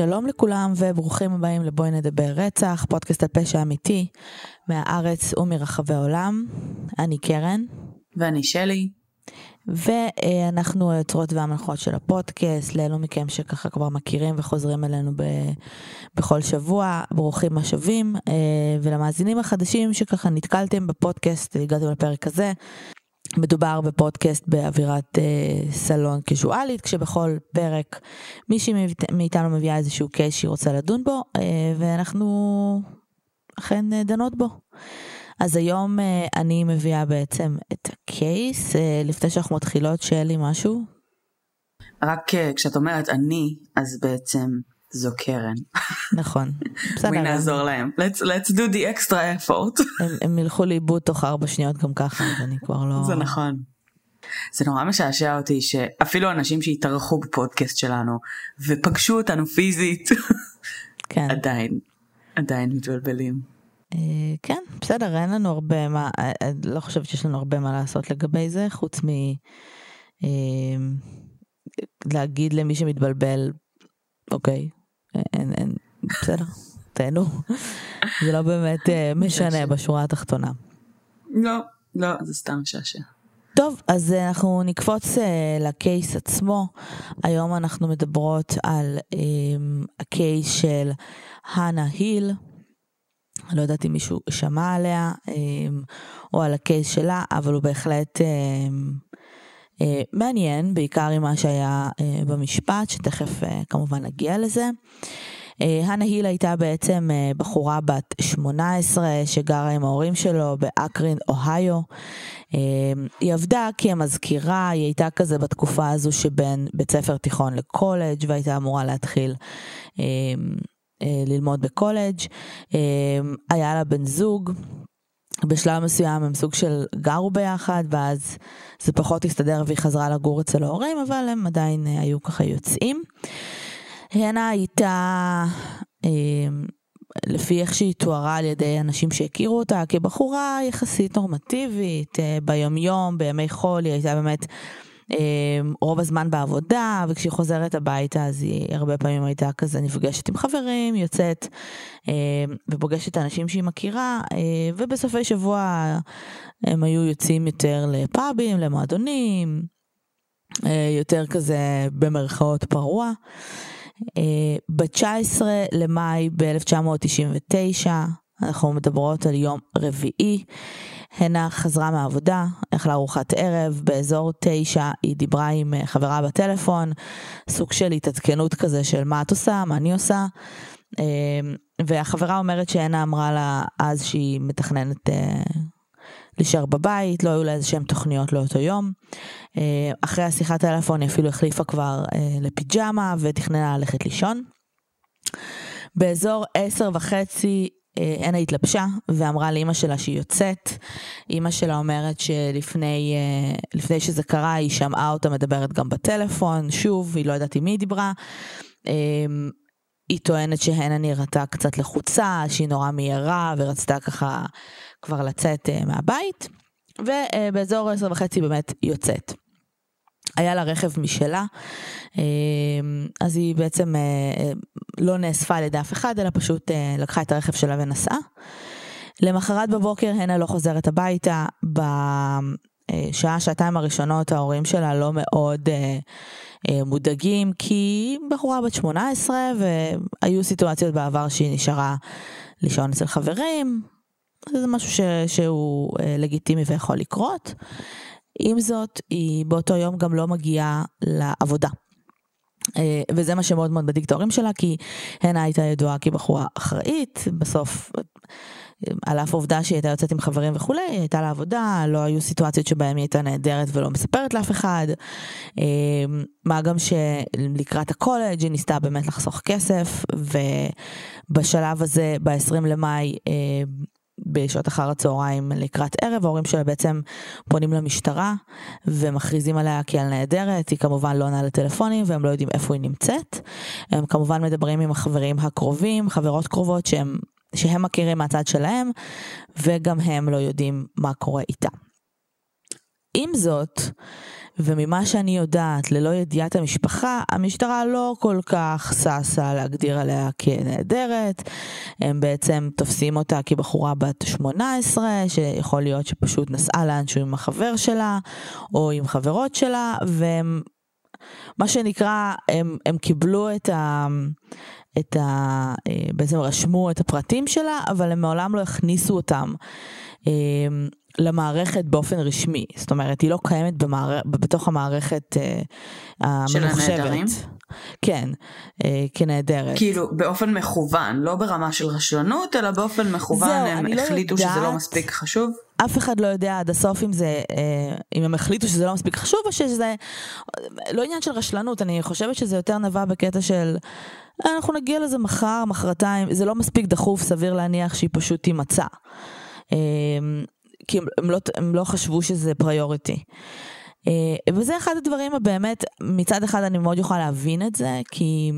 שלום לכולם וברוכים הבאים לבואי נדבר רצח, פודקאסט על פשע אמיתי מהארץ ומרחבי העולם. אני קרן. ואני שלי. ואנחנו היוצרות והמנחות של הפודקאסט, לאלו מכם שככה כבר מכירים וחוזרים אלינו ב, בכל שבוע, ברוכים השבים, אה, ולמאזינים החדשים שככה נתקלתם בפודקאסט, הגעתם לפרק הזה, מדובר בפודקאסט באווירת אה, סלון קזואלית, כשבכל פרק מישהי מאיתנו מביאה איזשהו קייס שהיא רוצה לדון בו, אה, ואנחנו אכן אה, דנות בו. אז היום אה, אני מביאה בעצם את הקייס, אה, לפני שאנחנו מתחילות, שלי משהו? רק אה, כשאת אומרת אני, אז בעצם זו קרן. נכון. בסדר. בואי נעזור להם. Let's, let's do the extra effort. הם, הם ילכו לאיבוד תוך ארבע שניות גם ככה, אז אני כבר לא... זה נכון. זה נורא משעשע אותי שאפילו אנשים שהתארחו בפודקאסט שלנו ופגשו אותנו פיזית, כן. עדיין, עדיין מתבלבלים. אה, כן, בסדר, אין לנו הרבה מה, אה, אה, לא חושבת שיש לנו הרבה מה לעשות לגבי זה, חוץ מ... להגיד למי שמתבלבל, אוקיי, אין, אין, בסדר, תהנו. זה לא באמת משנה בשורה התחתונה. לא, לא, זה סתם משעשע. טוב, אז אנחנו נקפוץ uh, לקייס עצמו. היום אנחנו מדברות על um, הקייס של הנה היל. לא יודעת אם מישהו שמע עליה um, או על הקייס שלה, אבל הוא בהחלט uh, מעניין, בעיקר עם מה שהיה uh, במשפט, שתכף uh, כמובן נגיע לזה. הנה היל הייתה בעצם בחורה בת 18 שגרה עם ההורים שלו באקרין, אוהיו. היא עבדה כמזכירה, היא הייתה כזה בתקופה הזו שבין בית ספר תיכון לקולג' והייתה אמורה להתחיל ללמוד בקולג'. היה לה בן זוג. בשלב מסוים הם סוג של גרו ביחד ואז זה פחות הסתדר והיא חזרה לגור אצל ההורים אבל הם עדיין היו ככה יוצאים. הנה הייתה, אה, לפי איך שהיא תוארה על ידי אנשים שהכירו אותה, כבחורה יחסית נורמטיבית, אה, ביומיום, בימי חול, היא הייתה באמת אה, רוב הזמן בעבודה, וכשהיא חוזרת הביתה אז היא הרבה פעמים הייתה כזה נפגשת עם חברים, יוצאת ופוגשת אנשים שהיא מכירה, ובסופי שבוע הם היו יוצאים יותר לפאבים, למועדונים, יותר כזה במרכאות פרוע. אה, ב-19 למאי ב-1999, אנחנו מדברות על יום רביעי, הנה חזרה מהעבודה, אכלה ארוחת ערב, באזור תשע היא דיברה עם אה, חברה בטלפון, סוג של התעדכנות כזה של מה את עושה, מה אני עושה. אה, והחברה אומרת שהנה אמרה לה אז שהיא מתכננת להישאר בבית, לא היו לה איזה שהן תוכניות לאותו יום. אה, אחרי השיחת טלפון היא אפילו החליפה כבר אה, לפיג'מה ותכננה ללכת לישון. באזור עשר וחצי הנה התלבשה ואמרה לאימא שלה שהיא יוצאת. אימא שלה אומרת שלפני לפני שזה קרה היא שמעה אותה מדברת גם בטלפון, שוב, היא לא יודעת עם מי היא דיברה. היא טוענת שהנה נראתה קצת לחוצה, שהיא נורא מהירה ורצתה ככה כבר לצאת מהבית, ובאזור עשר וחצי באמת יוצאת. היה לה רכב משלה, uh, אז היא בעצם uh, לא נאספה על ידי אף אחד, אלא פשוט uh, לקחה את הרכב שלה ונסעה. למחרת בבוקר הנה לא חוזרת הביתה, בשעה, שעתיים הראשונות ההורים שלה לא מאוד מודאגים, כי בחורה בת 18 והיו סיטואציות בעבר שהיא נשארה לישון אצל חברים, זה משהו ש, שהוא אה, לגיטימי ויכול לקרות. עם זאת, היא באותו יום גם לא מגיעה לעבודה. אה, וזה מה שמאוד מאוד מדאיג את ההורים שלה, כי הנה הייתה ידועה כבחורה אחראית, בסוף, על אף העובדה שהיא הייתה יוצאת עם חברים וכולי, היא הייתה לעבודה, לא היו סיטואציות שבהן היא הייתה נהדרת ולא מספרת לאף אחד. אה, מה גם שלקראת הקולג' היא ניסתה באמת לחסוך כסף, ובשלב הזה, ב-20 למאי, בשעות אחר הצהריים לקראת ערב, ההורים שלה בעצם פונים למשטרה ומכריזים עליה כעל נהדרת, היא כמובן לא עונה לטלפונים והם לא יודעים איפה היא נמצאת. הם כמובן מדברים עם החברים הקרובים, חברות קרובות שהם, שהם מכירים מהצד שלהם, וגם הם לא יודעים מה קורה איתה. עם זאת, וממה שאני יודעת, ללא ידיעת המשפחה, המשטרה לא כל כך ששה להגדיר עליה כנעדרת. הם בעצם תופסים אותה כבחורה בת 18, שיכול להיות שפשוט נסעה לאנשהו עם החבר שלה, או עם חברות שלה, והם, מה שנקרא, הם, הם קיבלו את ה... את ה... בעצם רשמו את הפרטים שלה, אבל הם מעולם לא הכניסו אותם. למערכת באופן רשמי, זאת אומרת היא לא קיימת במער... בתוך המערכת אה, הממוחשבת. של הנעדרים? כן, אה, כנעדרת. כאילו באופן מכוון, לא ברמה של רשלנות, אלא באופן מכוון זהו, הם לא החליטו לא יודעת, שזה לא מספיק חשוב? אף אחד לא יודע עד הסוף אם זה, אה, אם הם החליטו שזה לא מספיק חשוב או שזה לא עניין של רשלנות, אני חושבת שזה יותר נבע בקטע של אנחנו נגיע לזה מחר, מחרתיים, זה לא מספיק דחוף, סביר להניח שהיא פשוט תימצא. כי הם, הם, לא, הם לא חשבו שזה פריוריטי. אה, וזה אחד הדברים הבאמת, מצד אחד אני מאוד יכולה להבין את זה, כי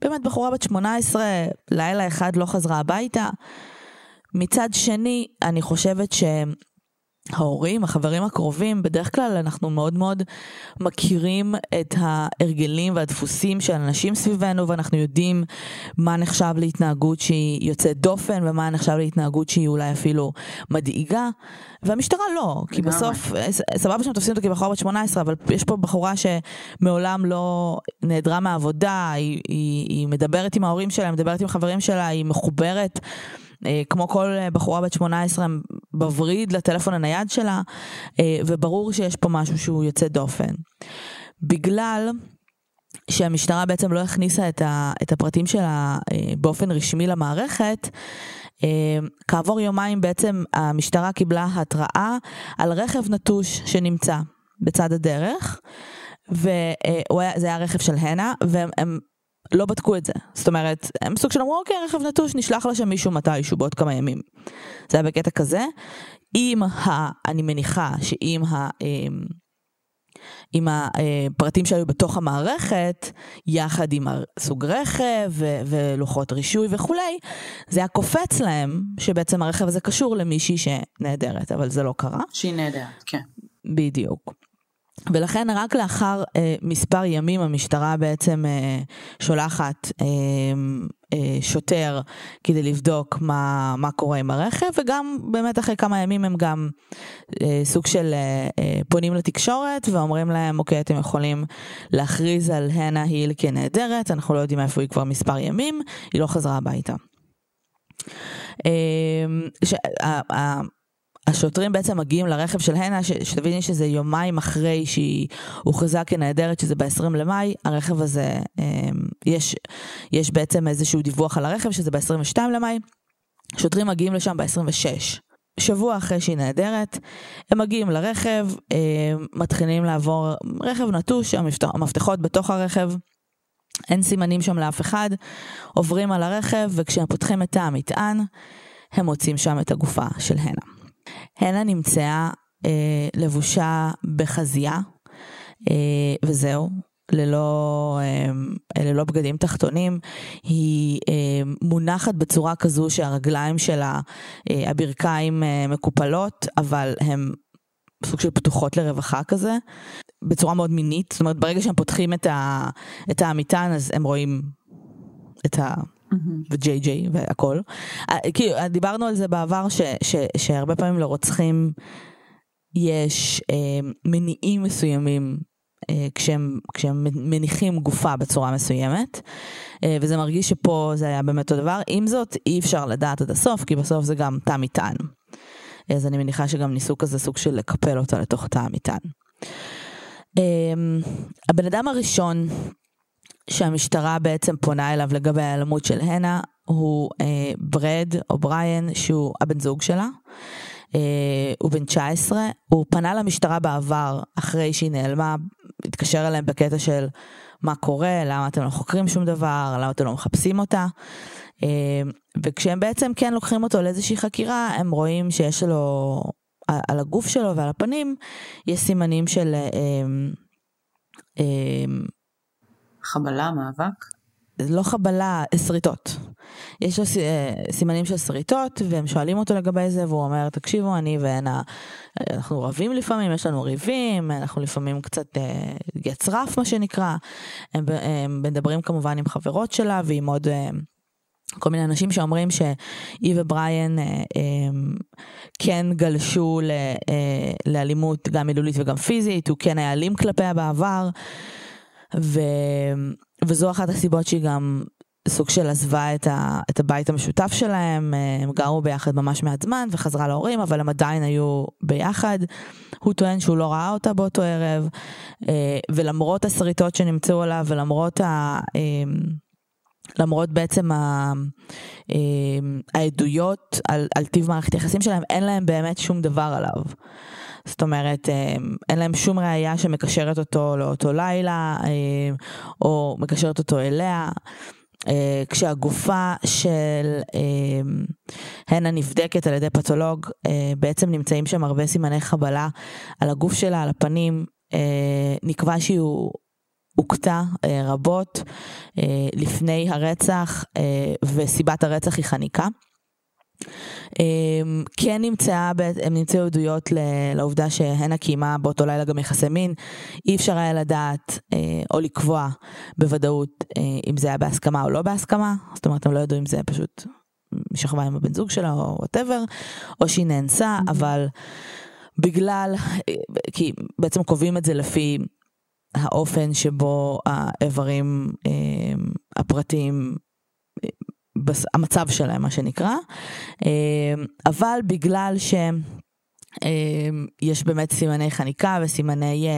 באמת בחורה בת 18, לילה אחד לא חזרה הביתה. מצד שני, אני חושבת ש... ההורים, החברים הקרובים, בדרך כלל אנחנו מאוד מאוד מכירים את ההרגלים והדפוסים של אנשים סביבנו ואנחנו יודעים מה נחשב להתנהגות שהיא יוצאת דופן ומה נחשב להתנהגות שהיא אולי אפילו מדאיגה והמשטרה לא, כי בסוף, סבבה שהם תופסים אותה כבחורה בת 18 אבל יש פה בחורה שמעולם לא נעדרה מהעבודה, היא, היא, היא מדברת עם ההורים שלה, מדברת עם חברים שלה, היא מחוברת. אה, כמו כל אה, בחורה בת 18 בווריד לטלפון הנייד שלה, אה, וברור שיש פה משהו שהוא יוצא דופן. בגלל שהמשטרה בעצם לא הכניסה את, הפרטים שלה באופן רשמי למערכת, כעבור יומיים בעצם המשטרה קיבלה התראה על רכב נטוש שנמצא בצד הדרך, וזה היה רכב של הנה, והם לא בדקו את זה. זאת אומרת, הם סוג של אמרו, אוקיי, רכב נטוש, נשלח לה שם מישהו מתישהו בעוד כמה ימים. זה היה בקטע כזה. עם ה... אני מניחה שעם ה... אמ, עם הפרטים שהיו בתוך המערכת, יחד עם סוג רכב ו- ולוחות רישוי וכולי, זה היה קופץ להם שבעצם הרכב הזה קשור למישהי שנהדרת, אבל זה לא קרה. שהיא נהדרת, כן. בדיוק. ולכן רק לאחר אה, מספר ימים המשטרה בעצם אה, שולחת אה, אה, שוטר כדי לבדוק מה, מה קורה עם הרכב וגם באמת אחרי כמה ימים הם גם אה, סוג של אה, אה, פונים לתקשורת ואומרים להם אוקיי אתם יכולים להכריז על הנה היל כנהדרת אנחנו לא יודעים איפה היא כבר מספר ימים היא לא חזרה הביתה. אה, ש, אה, השוטרים בעצם מגיעים לרכב של הנה, שתביני שזה יומיים אחרי שהיא הוכרזה כנעדרת, שזה ב-20 למאי, הרכב הזה, אמ, יש, יש בעצם איזשהו דיווח על הרכב, שזה ב-22 למאי, שוטרים מגיעים לשם ב-26. שבוע אחרי שהיא נעדרת, הם מגיעים לרכב, הם מתחילים לעבור רכב נטוש, המפתחות בתוך הרכב, אין סימנים שם לאף אחד, עוברים על הרכב, וכשהם פותחים את המטען, הם מוצאים שם את הגופה של הנה. הנה נמצאה אה, לבושה בחזייה, אה, וזהו. ללא, אה, ללא בגדים תחתונים, היא אה, מונחת בצורה כזו שהרגליים שלה, אה, הברכיים מקופלות, אבל הן סוג של פתוחות לרווחה כזה, בצורה מאוד מינית, זאת אומרת ברגע שהם פותחים את, ה, את המטען אז הם רואים את ה... וג'יי ג'יי והכל. כאילו דיברנו על זה בעבר ש, ש, שהרבה פעמים לרוצחים יש אה, מניעים מסוימים אה, כשהם, כשהם מניחים גופה בצורה מסוימת אה, וזה מרגיש שפה זה היה באמת אותו דבר עם זאת אי אפשר לדעת עד הסוף כי בסוף זה גם תא מטען. אז אני מניחה שגם ניסו כזה סוג של לקפל אותה לתוך תא המטען. אה, הבן אדם הראשון שהמשטרה בעצם פונה אליו לגבי ההיעלמות של הנה הוא אה, ברד או בריאן שהוא הבן זוג שלה. אה, הוא בן 19, הוא פנה למשטרה בעבר אחרי שהיא נעלמה, התקשר אליהם בקטע של מה קורה, למה אתם לא חוקרים שום דבר, למה אתם לא מחפשים אותה. אה, וכשהם בעצם כן לוקחים אותו לאיזושהי חקירה, הם רואים שיש לו, על הגוף שלו ועל הפנים, יש סימנים של אה, אה, חבלה, מאבק? לא חבלה, שריטות. יש לו סימנים של שריטות והם שואלים אותו לגבי זה והוא אומר תקשיבו אני והנה אנחנו רבים לפעמים יש לנו ריבים אנחנו לפעמים קצת יצרף מה שנקרא הם, הם מדברים כמובן עם חברות שלה ועם עוד כל מיני אנשים שאומרים שהיא ובריאן אה, אה, כן גלשו ל, אה, לאלימות גם מילולית וגם פיזית, הוא כן היה אלים כלפיה בעבר, ו, וזו אחת הסיבות שהיא גם סוג של עזבה את, ה, את הבית המשותף שלהם, אה, הם גרו ביחד ממש מעט זמן וחזרה להורים, אבל הם עדיין היו ביחד. הוא טוען שהוא לא ראה אותה באותו ערב, אה, ולמרות השריטות שנמצאו עליו ולמרות ה... אה, למרות בעצם ה, העדויות על, על טיב מערכת היחסים שלהם, אין להם באמת שום דבר עליו. זאת אומרת, אה, אין להם שום ראייה שמקשרת אותו לאותו לילה, אה, או מקשרת אותו אליה. כשהגופה של הנה נבדקת על ידי פתולוג, בעצם נמצאים שם הרבה סימני חבלה על הגוף שלה, על הפנים, נקבע שהוא הוכתה אה, רבות אה, לפני הרצח אה, וסיבת הרצח היא חניקה. כן נמצאה, הם נמצאו עדויות לעובדה שהנה קיימה באותו לילה גם יחסי מין, אי אפשר היה לדעת או לקבוע בוודאות אם זה היה בהסכמה או לא בהסכמה, זאת אומרת הם לא ידעו אם זה פשוט שכבה עם הבן זוג שלה או וואטאבר, או שהיא נאנסה, mm-hmm. אבל בגלל, כי בעצם קובעים את זה לפי האופן שבו האיברים אה, המצב שלהם מה שנקרא, אה, אבל בגלל ש... יש באמת סימני חניקה וסימני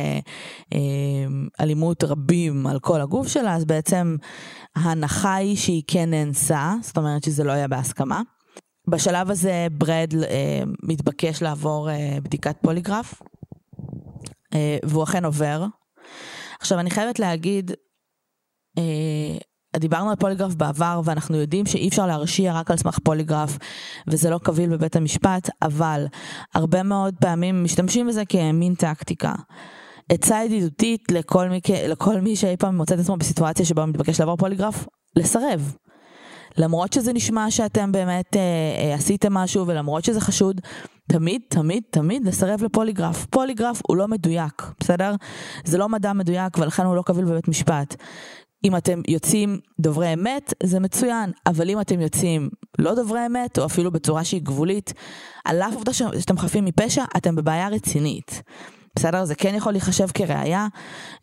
אלימות רבים על כל הגוף שלה, אז בעצם ההנחה היא שהיא כן נאנסה, זאת אומרת שזה לא היה בהסכמה. בשלב הזה ברד מתבקש לעבור בדיקת פוליגרף, והוא אכן עובר, עכשיו אני חייבת להגיד, אה, דיברנו על פוליגרף בעבר ואנחנו יודעים שאי אפשר להרשיע רק על סמך פוליגרף וזה לא קביל בבית המשפט, אבל הרבה מאוד פעמים משתמשים בזה כמין טקטיקה. עצה ידידותית לכל מי, לכל מי שאי פעם מוצא את עצמו בסיטואציה שבה מתבקש לעבור פוליגרף, לסרב. למרות שזה נשמע שאתם באמת אה, אה, עשיתם משהו ולמרות שזה חשוד, תמיד, תמיד, תמיד לסרב לפוליגרף. פוליגרף הוא לא מדויק, בסדר? זה לא מדע מדויק ולכן הוא לא קביל בבית משפט. אם אתם יוצאים דוברי אמת, זה מצוין, אבל אם אתם יוצאים לא דוברי אמת, או אפילו בצורה שהיא גבולית, על אף עובדה שאתם חפים מפשע, אתם בבעיה רצינית. בסדר? זה כן יכול להיחשב כראיה,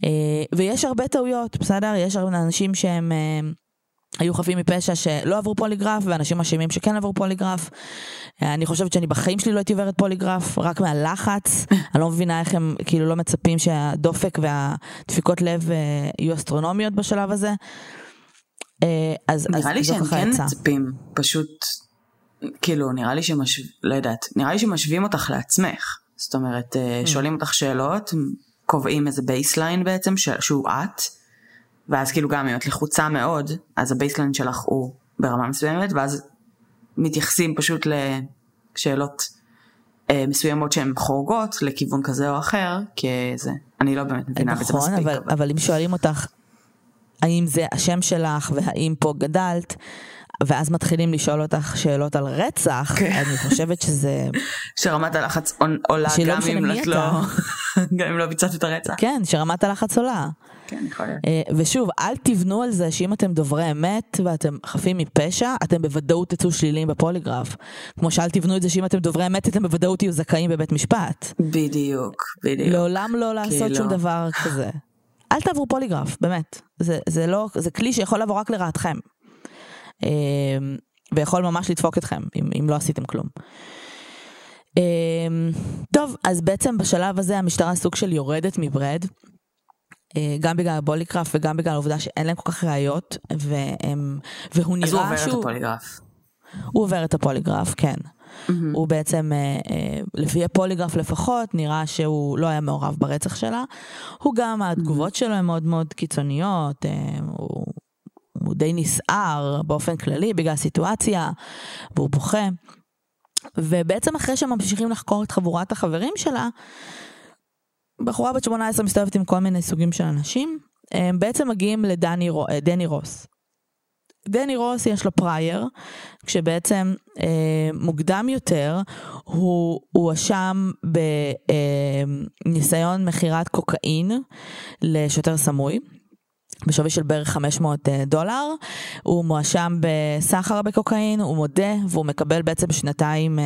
אה, ויש הרבה טעויות, בסדר? יש הרבה אנשים שהם... היו חפים מפשע שלא עברו פוליגרף ואנשים אשמים שכן עברו פוליגרף. אני חושבת שאני בחיים שלי לא הייתי עוברת פוליגרף רק מהלחץ. אני לא מבינה איך הם כאילו לא מצפים שהדופק והדפיקות לב אה, יהיו אסטרונומיות בשלב הזה. אה, אז נראה אז לי שהם כן יצא. מצפים פשוט כאילו נראה לי שמשו... לא יודעת נראה לי שמשווים אותך לעצמך זאת אומרת אה, mm. שואלים אותך שאלות קובעים איזה baseline בעצם שהוא את. ואז כאילו גם אם את לחוצה מאוד, אז ה baseline שלך הוא ברמה מסוימת, ואז מתייחסים פשוט לשאלות אה, מסוימות שהן חורגות לכיוון כזה או אחר, כי זה, אני לא באמת מבינה בזה נכון, מספיק. נכון, אבל, אבל אם שואלים אותך, האם זה השם שלך והאם פה גדלת, ואז מתחילים לשאול אותך שאלות על רצח, כן. אני חושבת שזה... שרמת הלחץ עולה גם אם לא, גם אם לא ביצעת את הרצח. כן, שרמת הלחץ עולה. כן, יכול להיות. אה, ושוב, אל תבנו על זה שאם אתם דוברי אמת ואתם חפים מפשע, אתם בוודאות תצאו שליליים בפוליגרף. כמו שאל תבנו את זה שאם אתם דוברי אמת, אתם בוודאות תהיו זכאים בבית משפט. בדיוק, בדיוק. לעולם לא לעשות שום דבר כזה. אל תעברו פוליגרף, באמת. זה, זה לא, זה כלי שיכול לבוא רק לרעתכם. אה, ויכול ממש לדפוק אתכם, אם, אם לא עשיתם כלום. אה, טוב, אז בעצם בשלב הזה המשטרה סוג של יורדת מברד. אה, גם בגלל הפוליגרף וגם בגלל העובדה שאין להם כל כך ראיות, והם, והוא נראה שהוא... אז הוא עובר את הפוליגרף. הוא עובר את הפוליגרף, כן. Mm-hmm. הוא בעצם, אה, אה, לפי הפוליגרף לפחות, נראה שהוא לא היה מעורב ברצח שלה. הוא גם, התגובות mm-hmm. שלו הן מאוד מאוד קיצוניות, הוא, הוא די נסער באופן כללי בגלל הסיטואציה, והוא בוכה. ובעצם אחרי שממשיכים לחקור את חבורת החברים שלה, בחורה בת 18 מסתובבת עם כל מיני סוגים של אנשים, הם בעצם מגיעים לדני אה, רוס. דני רוס יש לו פרייר, כשבעצם אה, מוקדם יותר הוא הואשם בניסיון מכירת קוקאין לשוטר סמוי. בשווי של בערך 500 אה, דולר, הוא מואשם בסחר בקוקאין, הוא מודה והוא מקבל בעצם שנתיים אה,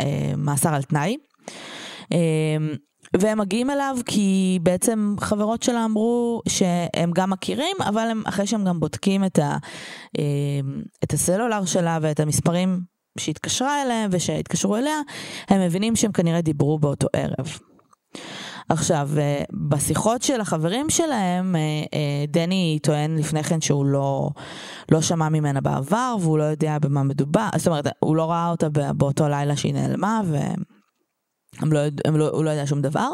אה, מאסר על תנאי. אה, והם מגיעים אליו כי בעצם חברות שלה אמרו שהם גם מכירים, אבל הם, אחרי שהם גם בודקים את, ה, אמ, את הסלולר שלה ואת המספרים שהתקשרה אליהם ושהתקשרו אליה, הם מבינים שהם כנראה דיברו באותו ערב. עכשיו, אה, בשיחות של החברים שלהם, אה, אה, דני טוען לפני כן שהוא לא, לא שמע ממנה בעבר והוא לא יודע במה מדובר, זאת אומרת, הוא לא ראה אותה באותו לילה שהיא נעלמה, ו... הם לא, הם לא, הוא לא יודע שום דבר,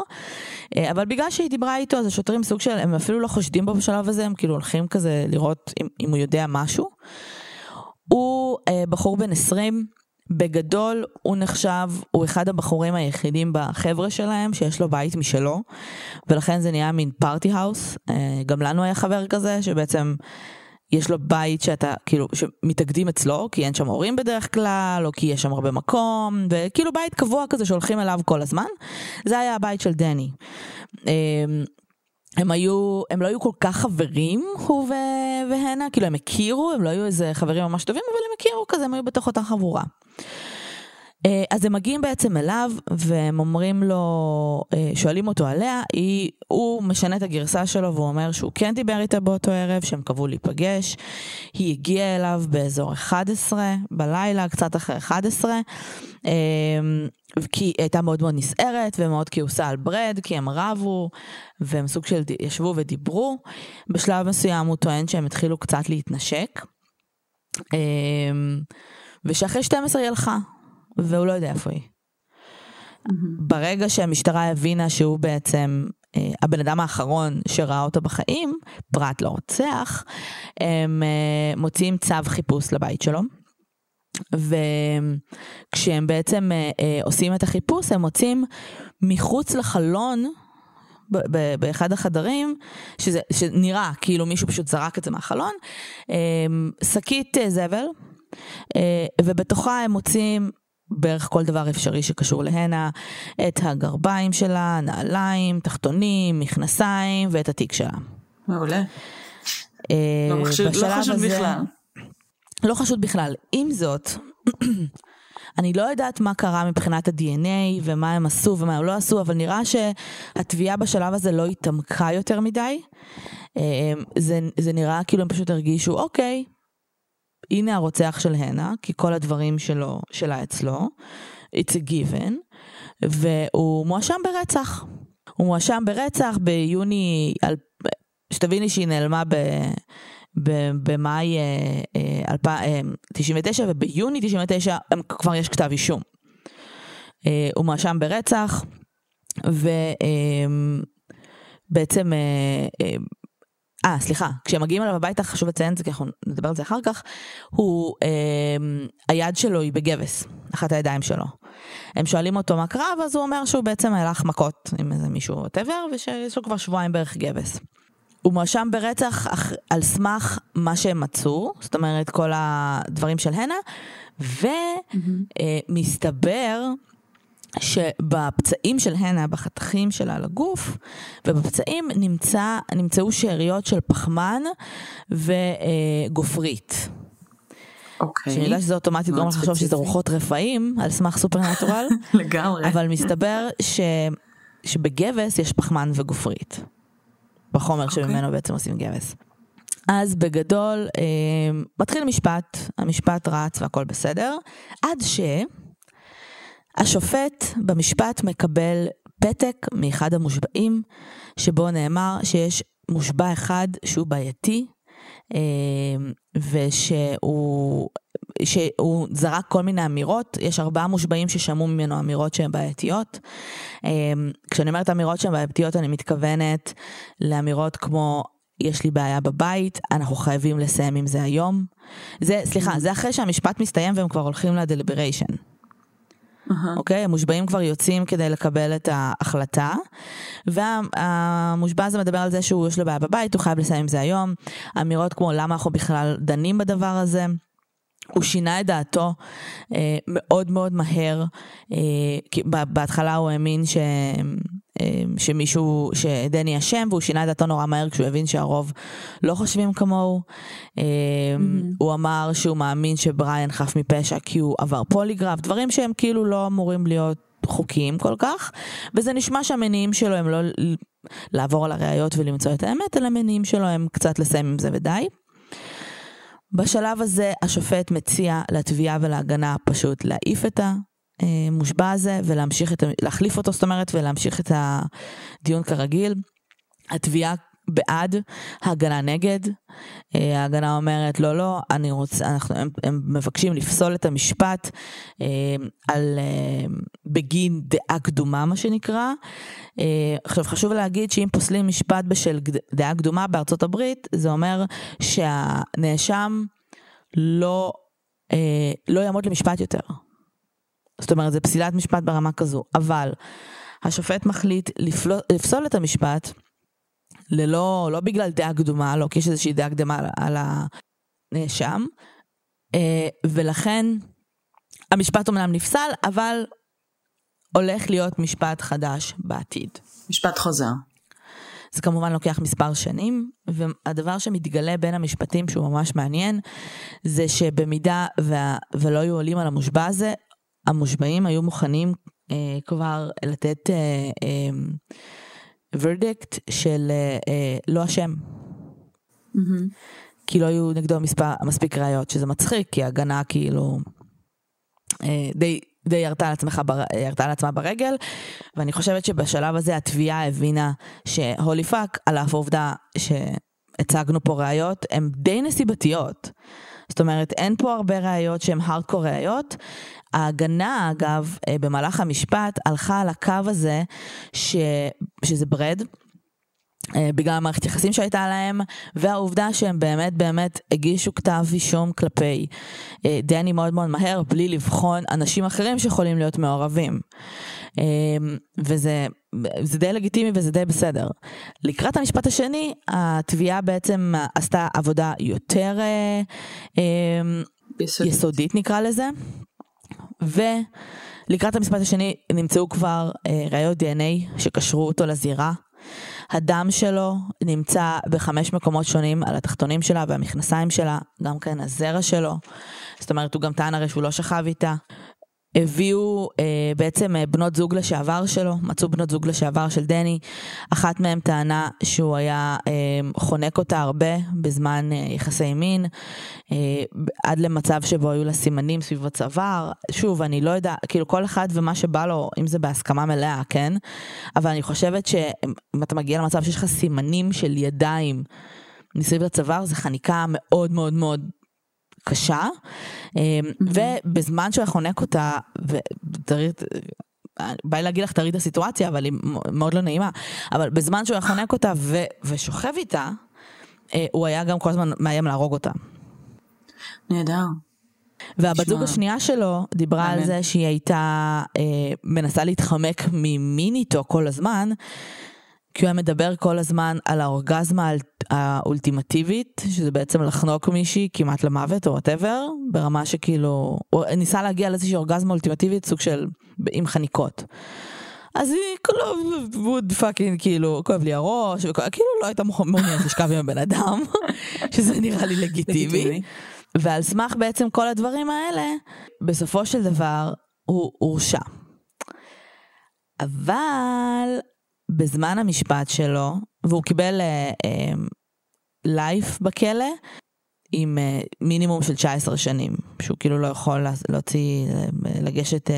אה, אבל בגלל שהיא דיברה איתו אז השוטרים סוג של, הם אפילו לא חושדים בו בשלב הזה, הם כאילו הולכים כזה לראות אם, אם הוא יודע משהו. הוא אה, בחור בן 20, בגדול הוא נחשב, הוא אחד הבחורים היחידים בחבר'ה שלהם שיש לו בית משלו, ולכן זה נהיה מין פארטי האוס, אה, גם לנו היה חבר כזה שבעצם יש לו בית שאתה, כאילו, שמתאגדים אצלו, כי אין שם הורים בדרך כלל, או כי יש שם הרבה מקום, וכאילו בית קבוע כזה שהולכים אליו כל הזמן. זה היה הבית של דני. אמ, הם היו, הם לא היו כל כך חברים, הוא והנה, כאילו הם הכירו, הם לא היו איזה חברים ממש טובים, אבל הם הכירו כזה, הם היו בתוך אותה חבורה. אה, אז הם מגיעים בעצם אליו והם אומרים לו, אה, שואלים אותו עליה, היא, הוא משנה את הגרסה שלו והוא אומר שהוא כן דיבר איתה באותו ערב, שהם קבעו להיפגש. היא הגיעה אליו באזור 11 בלילה, קצת אחרי 11, אה, כי היא הייתה מאוד מאוד נסערת ומאוד כעוסה על ברד, כי הם רבו והם סוג של ישבו ודיברו. בשלב מסוים הוא טוען שהם התחילו קצת להתנשק. ושאחרי 12 היא הלכה, והוא לא יודע איפה היא. ברגע שהמשטרה הבינה שהוא בעצם אה, הבן אדם האחרון שראה אותו בחיים, פרט לרוצח, הם אה, מוציאים צו חיפוש לבית שלו. וכשהם בעצם אה, אה, עושים את החיפוש, הם מוצאים מחוץ לחלון באחד החדרים, שזה, שנראה כאילו מישהו פשוט זרק את זה מהחלון, אה, שקית אה, זבל, אה, ובתוכה הם מוצאים בערך כל דבר אפשרי שקשור להנה, את הגרביים שלה, נעליים, תחתונים, מכנסיים ואת התיק שלה. מעולה. אה, לא, לא חשוד הזה, בכלל. לא חשוד בכלל. עם זאת, אני לא יודעת מה קרה מבחינת ה-DNA ומה הם עשו ומה הם לא עשו, אבל נראה שהתביעה בשלב הזה לא התעמקה יותר מדי. אה, זה, זה נראה כאילו הם פשוט הרגישו, אוקיי, הנה הרוצח של הנה, כי כל הדברים שלו, שלה אצלו, it's a given, והוא מואשם ברצח. הוא מואשם ברצח ביוני, שתביני שהיא נעלמה ב... במאי 99 אה, אה, וביוני 99 כבר יש כתב אישום. אה, הוא מואשם ברצח ובעצם אה, סליחה, כשהם מגיעים אליו הביתה, חשוב לציין את זה, כי אנחנו נדבר על זה אחר כך, הוא, אה, היד שלו היא בגבס, אחת הידיים שלו. הם שואלים אותו מה קרה, ואז הוא אומר שהוא בעצם הלך מכות עם איזה מישהו ווטאבר, ושיש לו כבר שבועיים בערך גבס. הוא מואשם ברצח על סמך מה שהם מצאו, זאת אומרת כל הדברים של הנה, ומסתבר mm-hmm. אה, שבפצעים של הנה, בחתכים שלה על הגוף, ובפצעים נמצא, נמצאו שאריות של פחמן וגופרית. אוקיי. שאני יודעת שזה אוטומטית גורם לך לחשוב שזה רוחות רפאים על סמך סופרנטורל. לגמרי. אבל מסתבר ש... שבגבס יש פחמן וגופרית. בחומר okay. אוקיי. שממנו בעצם עושים גבס. אז בגדול, אה, מתחיל משפט, המשפט רץ והכל בסדר, עד ש... השופט במשפט מקבל פתק מאחד המושבעים, שבו נאמר שיש מושבע אחד שהוא בעייתי, אה, ושהוא שהוא זרק כל מיני אמירות, יש ארבעה מושבעים ששמעו ממנו אמירות שהן בעייתיות. אה, כשאני אומרת אמירות שהן בעייתיות אני מתכוונת לאמירות כמו יש לי בעיה בבית, אנחנו חייבים לסיים עם זה היום. זה, סליחה, זה אחרי שהמשפט מסתיים והם כבר הולכים לדליבריישן. אוקיי? המושבעים כבר יוצאים כדי לקבל את ההחלטה, והמושבע הזה מדבר על זה שהוא יש לו בעיה בבית, הוא חייב לסיים עם זה היום. אמירות כמו למה אנחנו בכלל דנים בדבר הזה. הוא שינה את דעתו אה, מאוד מאוד מהר, אה, בהתחלה הוא האמין ש, שמישהו, שדני אשם, והוא שינה את דעתו נורא מהר כשהוא הבין שהרוב לא חושבים כמוהו. mm-hmm. הוא אמר שהוא מאמין שבריאן חף מפשע כי הוא עבר פוליגרף, דברים שהם כאילו לא אמורים להיות חוקיים כל כך, וזה נשמע שהמניעים שלו הם לא לעבור על הראיות ולמצוא את האמת, אלא המניעים שלו הם קצת לסיים עם זה ודי. בשלב הזה השופט מציע לתביעה ולהגנה פשוט להעיף את המושבע הזה ולהמשיך את, להחליף אותו זאת אומרת ולהמשיך את הדיון כרגיל. התביעה בעד, ההגנה נגד. אה, ההגנה אומרת לא לא, אני רוצה, אנחנו, הם, הם מבקשים לפסול את המשפט אה, על אה, בגין דעה קדומה מה שנקרא. עכשיו חשוב להגיד שאם פוסלים משפט בשל דעה קדומה בארצות הברית, זה אומר שהנאשם לא, לא יעמוד למשפט יותר. זאת אומרת זה פסילת משפט ברמה כזו, אבל השופט מחליט לפלו, לפסול את המשפט. ללא, לא בגלל דעה קדומה, לא כי יש איזושהי דעה קדומה על, על הנאשם, אה, ולכן המשפט אומנם נפסל, אבל הולך להיות משפט חדש בעתיד. משפט חוזר. זה כמובן לוקח מספר שנים, והדבר שמתגלה בין המשפטים שהוא ממש מעניין, זה שבמידה וה, ולא היו עולים על המושבע הזה, המושבעים היו מוכנים אה, כבר לתת אה, אה, ורדיקט של אה, אה, לא אשם. Mm-hmm. כי לא היו נגדו מספר, מספיק ראיות, שזה מצחיק, כי ההגנה כאילו אה, די, די ירתה על, עצמך בר, ירתה על עצמה ברגל, ואני חושבת שבשלב הזה התביעה הבינה ש holy fuck, על אף העובדה שהצגנו פה ראיות, הן די נסיבתיות. זאת אומרת, אין פה הרבה ראיות שהן הארדקור ראיות. ההגנה, אגב, אה, במהלך המשפט, הלכה על הקו הזה, ש... שזה ברד. אה, בגלל המערכת יחסים שהייתה להם, והעובדה שהם באמת באמת הגישו כתב אישום כלפי אה, דני מאוד מאוד מהר, בלי לבחון אנשים אחרים שיכולים להיות מעורבים. וזה זה די לגיטימי וזה די בסדר. לקראת המשפט השני, התביעה בעצם עשתה עבודה יותר יסודית, יסודית נקרא לזה. ולקראת המשפט השני נמצאו כבר אה, ראיות דנ"א שקשרו אותו לזירה. הדם שלו נמצא בחמש מקומות שונים על התחתונים שלה והמכנסיים שלה, גם כן הזרע שלו. זאת אומרת, הוא גם טען הרי שהוא לא שכב איתה. הביאו אה, בעצם אה, בנות זוג לשעבר שלו, מצאו בנות זוג לשעבר של דני. אחת מהן טענה שהוא היה אה, חונק אותה הרבה בזמן אה, יחסי מין, אה, עד למצב שבו היו לה סימנים סביב הצוואר. שוב, אני לא יודע, כאילו כל אחד ומה שבא לו, אם זה בהסכמה מלאה, כן? אבל אני חושבת שאם אתה מגיע למצב שיש לך סימנים של ידיים מסביב לצוואר, זה חניקה מאוד מאוד מאוד קשה, אמ, ובזמן שהוא חונק אותה, ותראי, בא לי להגיד לך תראי את הסיטואציה, אבל היא מאוד לא נעימה, אבל בזמן שהוא היה חונק אותה ו, ושוכב איתה, אה, הוא היה גם כל הזמן מאיים להרוג אותה. נהדר. והבת זוג השנייה שלו דיברה על זה שהיא הייתה אה, מנסה להתחמק ממין איתו כל הזמן, כי הוא היה מדבר כל הזמן על האורגזמה האולטימטיבית, שזה בעצם לחנוק מישהי כמעט למוות או whatever, ברמה שכאילו, הוא ניסה להגיע לאיזושהי אורגזמה אולטימטיבית, סוג של, עם חניקות. אז היא כאילו, what fucking, כאילו, כואב לי הראש, כאילו לא הייתה מעוניינת לשכב עם הבן אדם, שזה נראה לי לגיטימי. ועל סמך בעצם כל הדברים האלה, בסופו של דבר, הוא הורשע. אבל בזמן המשפט שלו, והוא קיבל לייף uh, uh, בכלא עם uh, מינימום של 19 שנים, שהוא כאילו לא יכול להוציא, לגשת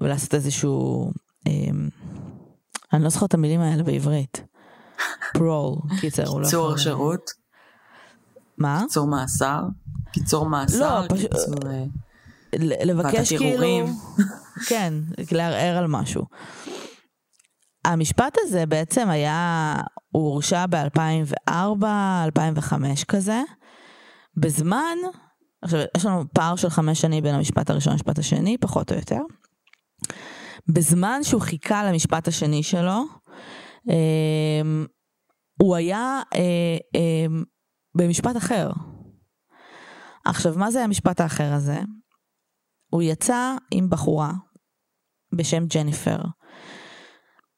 ולעשות איזשהו, אני לא זוכרת את המילים האלה בעברית. פרול, קיצר, הוא לא יכול... קיצור שירות? מה? קיצור מאסר? קיצור מאסר? לא, פשוט... לבקש כאילו, כן, לערער על משהו. המשפט הזה בעצם היה, הוא הורשע ב-2004, 2005 כזה, בזמן, עכשיו, יש לנו פער של חמש שנים בין המשפט הראשון למשפט השני, פחות או יותר. בזמן שהוא חיכה למשפט השני שלו, אה, הוא היה אה, אה, במשפט אחר. עכשיו, מה זה המשפט האחר הזה? הוא יצא עם בחורה בשם ג'ניפר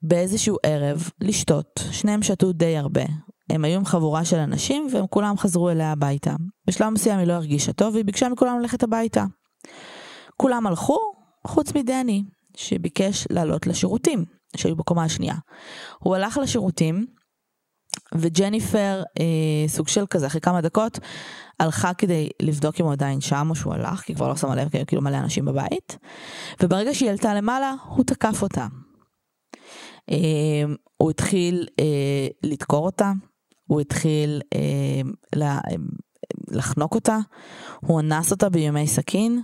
באיזשהו ערב לשתות, שניהם שתו די הרבה. הם היו עם חבורה של אנשים והם כולם חזרו אליה הביתה. בשלב מסוים היא לא הרגישה טוב והיא ביקשה מכולם ללכת הביתה. כולם הלכו, חוץ מדני, שביקש לעלות לשירותים, שהיו בקומה השנייה. הוא הלך לשירותים, וג'ניפר, אה, סוג של כזה, אחרי כמה דקות, הלכה כדי לבדוק אם הוא עדיין שם או שהוא הלך, כי כבר לא שמה לב, כאילו מלא אנשים בבית. וברגע שהיא עלתה למעלה, הוא תקף אותה. אה, הוא התחיל אה, לדקור אותה, הוא התחיל אה, לה, לחנוק אותה, הוא אנס אותה בימי סכין,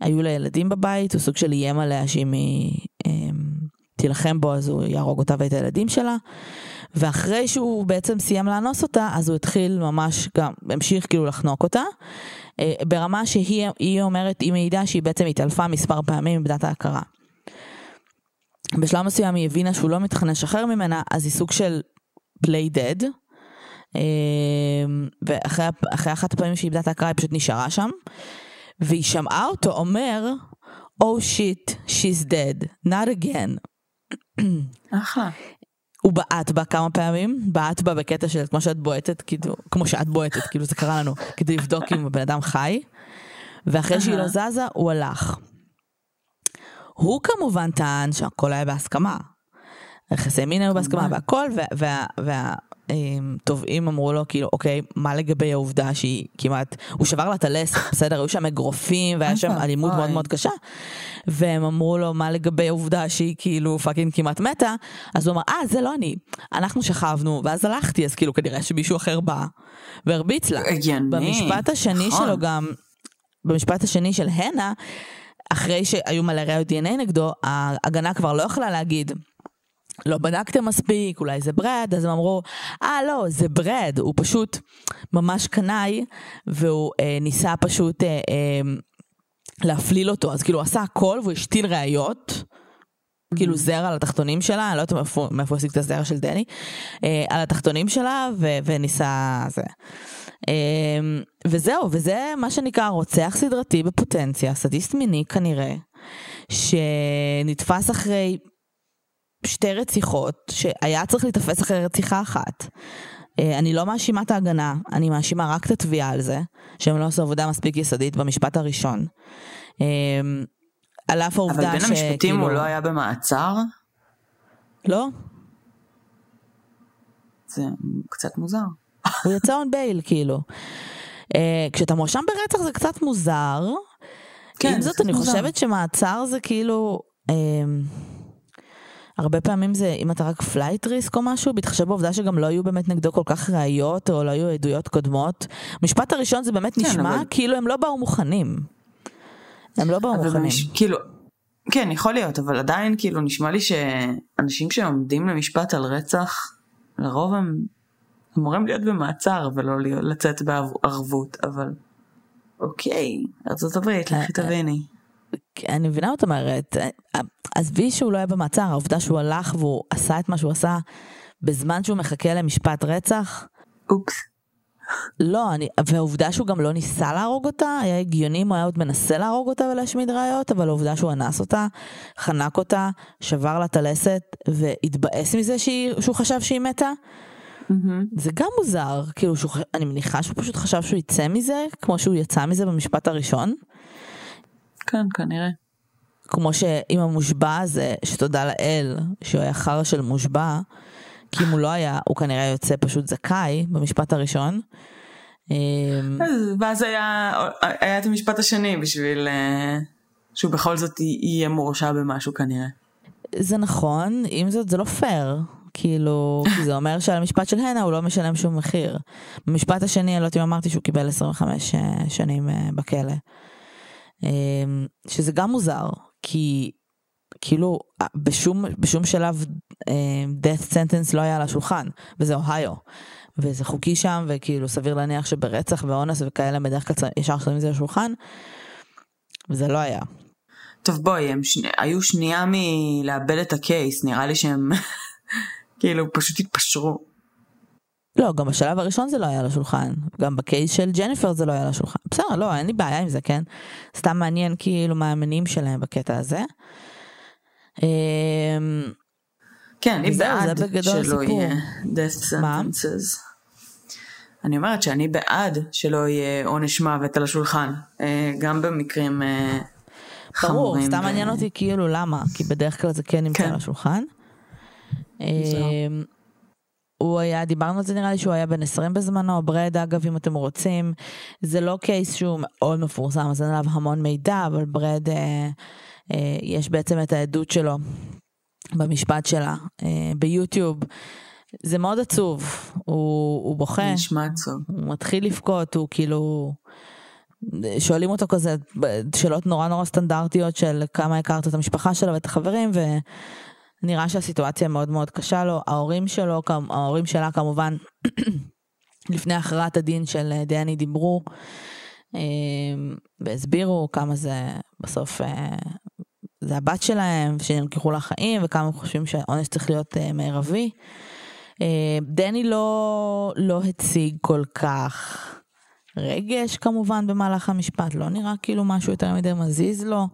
היו לה ילדים בבית, הוא סוג של איים עליה שאם היא תילחם בו אז הוא יהרוג אותה ואת הילדים שלה. ואחרי שהוא בעצם סיים לאנוס אותה, אז הוא התחיל ממש גם, המשיך כאילו לחנוק אותה, אה, ברמה שהיא אומרת, היא מעידה שהיא בעצם התעלפה מספר פעמים מבדת ההכרה. בשלב מסוים היא הבינה שהוא לא מתכנן לשחרר ממנה, אז היא סוג של play dead. אה, ואחרי אחת הפעמים שהיא איבדה את ההכרה היא פשוט נשארה שם. והיא שמעה אותו אומר, Oh shit, she's dead, not again. אחלה. הוא בעט בה כמה פעמים, בעט בה בקטע של כמו שאת בועטת, כאילו, כמו שאת בועטת, כאילו זה קרה לנו, כדי לבדוק אם הבן אדם חי, ואחרי שהיא לא זזה, הוא הלך. הוא כמובן טען שהכל היה בהסכמה. יחסי מין היו בהסכמה והכל, והתובעים אמרו לו כאילו אוקיי מה לגבי העובדה שהיא כמעט הוא שבר לה את הלסת בסדר היו שם אגרופים והיה שם אלימות מאוד מאוד קשה והם אמרו לו מה לגבי העובדה שהיא כאילו fucking כמעט מתה אז הוא אמר אה זה לא אני אנחנו שכבנו ואז הלכתי אז כאילו כנראה שמישהו אחר בא והרביץ לה. במשפט השני נכון. שלו גם במשפט השני של הנה אחרי שהיו מלא ראיות דנ"א נגדו ההגנה כבר לא יכלה להגיד לא בדקתם מספיק, אולי זה ברד, אז הם אמרו, אה לא, זה ברד, הוא פשוט ממש קנאי, והוא אה, ניסה פשוט אה, אה, להפליל אותו, אז כאילו הוא עשה הכל והוא השתיל ראיות. כאילו. זרע על התחתונים שלה, אני לא יודעת מאיפה, הוא השיג את הזרע של דני, אה, על התחתונים שלה וניסה זה. אה, וזהו, וזה מה שנקרא רוצח סדרתי בפוטנציה, סדיסט מיני כנראה, שנתפס אחרי שתי רציחות, שהיה צריך להיתפס אחרי רציחה אחת. אה, אני לא מאשימה את ההגנה, אני מאשימה רק את התביעה על זה, שהם לא עשו עבודה מספיק יסודית במשפט הראשון. אה, על אף העובדה ש... אבל בין המשפטים הוא לא היה במעצר? לא. זה קצת מוזר. הוא יצא און בייל, כאילו. אה, כשאתה מואשם ברצח זה קצת מוזר. כן, עם זאת, אני מוזר. חושבת שמעצר זה כאילו... הרבה פעמים זה אם אתה רק flight risk או משהו, בהתחשב בעובדה שגם לא היו באמת נגדו כל כך ראיות או לא היו עדויות קודמות. המשפט הראשון זה באמת כן, נשמע אבל... כאילו הם לא באו מוכנים. הם לא באו מוכנים. מש... כאילו, כן יכול להיות אבל עדיין כאילו נשמע לי שאנשים שעומדים למשפט על רצח לרוב הם אמורים להיות במעצר ולא לצאת בערבות אבל אוקיי ארצות הברית לכי אה, תביני. אני מבינה את אומרת, עזבי שהוא לא היה במעצר, העובדה שהוא הלך והוא עשה את מה שהוא עשה בזמן שהוא מחכה למשפט רצח. אופס. לא, אני, והעובדה שהוא גם לא ניסה להרוג אותה, היה הגיוני אם הוא היה עוד מנסה להרוג אותה ולהשמיד ראיות, אבל העובדה שהוא אנס אותה, חנק אותה, שבר לה את הלסת והתבאס מזה שהיא, שהוא חשב שהיא מתה. Mm-hmm. זה גם מוזר, כאילו שהוא, אני מניחה שהוא פשוט חשב שהוא יצא מזה, כמו שהוא יצא מזה במשפט הראשון. כן, כנראה. כמו שעם המושבע הזה, שתודה לאל שהוא היה חרא של מושבע, כי אם הוא לא היה, הוא כנראה יוצא פשוט זכאי במשפט הראשון. אמ, ואז היה, היה את המשפט השני בשביל אה, שהוא בכל זאת יהיה מורשע במשהו כנראה. זה נכון, עם זאת זה לא פייר. כאילו, כי זה אומר שעל המשפט של הנה הוא לא משלם שום מחיר. במשפט השני, אני לא יודעת אם אמרתי שהוא קיבל 25 אה, שנים אה, בכלא. אמ, שזה גם מוזר, כי כאילו בשום, בשום שלב אמ, death sentence לא היה על השולחן, וזה אוהיו. וזה חוקי שם, וכאילו סביר להניח שברצח ואונס וכאלה בדרך כלל ישר שמים את זה לשולחן, וזה לא היה. טוב בואי, הם שני, היו שנייה מלאבד את הקייס, נראה לי שהם כאילו פשוט התפשרו. לא, גם בשלב הראשון זה לא היה על השולחן, גם בקייס של ג'ניפר זה לא היה על השולחן. בסדר, לא, אין לי בעיה עם זה, כן? סתם מעניין כאילו מה המניעים שלהם בקטע הזה. אמ, כן, אני בעד שלא יהיה death sentences. אני אומרת שאני בעד שלא יהיה עונש מוות על השולחן, אה, גם במקרים אה, חמורים. ברור, סתם מעניין אותי כאילו למה, כי בדרך כלל זה כן נמצא כן. על השולחן. אמ, הוא היה, דיברנו על זה נראה לי שהוא היה בן 20 בזמנו, ברד אגב אם אתם רוצים, זה לא קייס שהוא מאוד מפורסם, אז אין עליו המון מידע, אבל ברד, אה, אה, יש בעצם את העדות שלו במשפט שלה אה, ביוטיוב. זה מאוד עצוב, הוא, הוא בוכה, נשמע עצוב, הוא מתחיל לבכות, הוא כאילו, שואלים אותו כזה שאלות נורא נורא סטנדרטיות של כמה הכרת את המשפחה שלו ואת החברים, ו... נראה שהסיטואציה מאוד מאוד קשה לו, ההורים שלו, ההורים שלה כמובן, לפני הכרעת הדין של אה, דני דיברו אה, והסבירו כמה זה בסוף, אה, זה הבת שלהם, שנלקחו לחיים וכמה הם חושבים שהעונש צריך להיות מרבי. דני לא, לא הציג כל כך רגש כמובן במהלך המשפט, לא נראה כאילו משהו יותר מדי מזיז לו.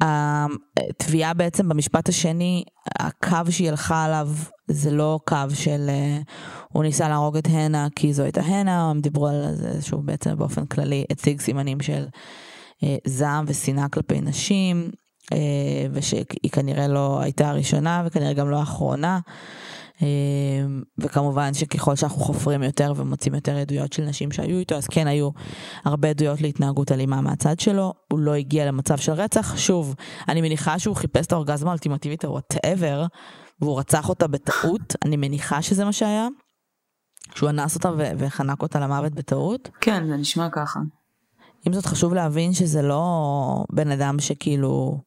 התביעה בעצם במשפט השני, הקו שהיא הלכה עליו זה לא קו של אה, הוא ניסה להרוג את הנה כי זו הייתה הנה, הם דיברו על זה שהוא בעצם באופן כללי הציג סימנים של אה, זעם ושנאה כלפי נשים, אה, ושהיא כנראה לא הייתה הראשונה וכנראה גם לא האחרונה. אמ, וכמובן שככל שאנחנו חופרים יותר ומוצאים יותר עדויות של נשים שהיו איתו, אז כן היו הרבה עדויות להתנהגות אלימה מהצד שלו, הוא לא הגיע למצב של רצח. שוב, אני מניחה שהוא חיפש את האורגזמה האולטימטיבית או וואטאבר, והוא רצח אותה בטעות, אני מניחה שזה מה שהיה. שהוא אנס אותה וחנק אותה למוות בטעות. כן, זה נשמע ככה. עם זאת חשוב להבין שזה לא בן אדם שכאילו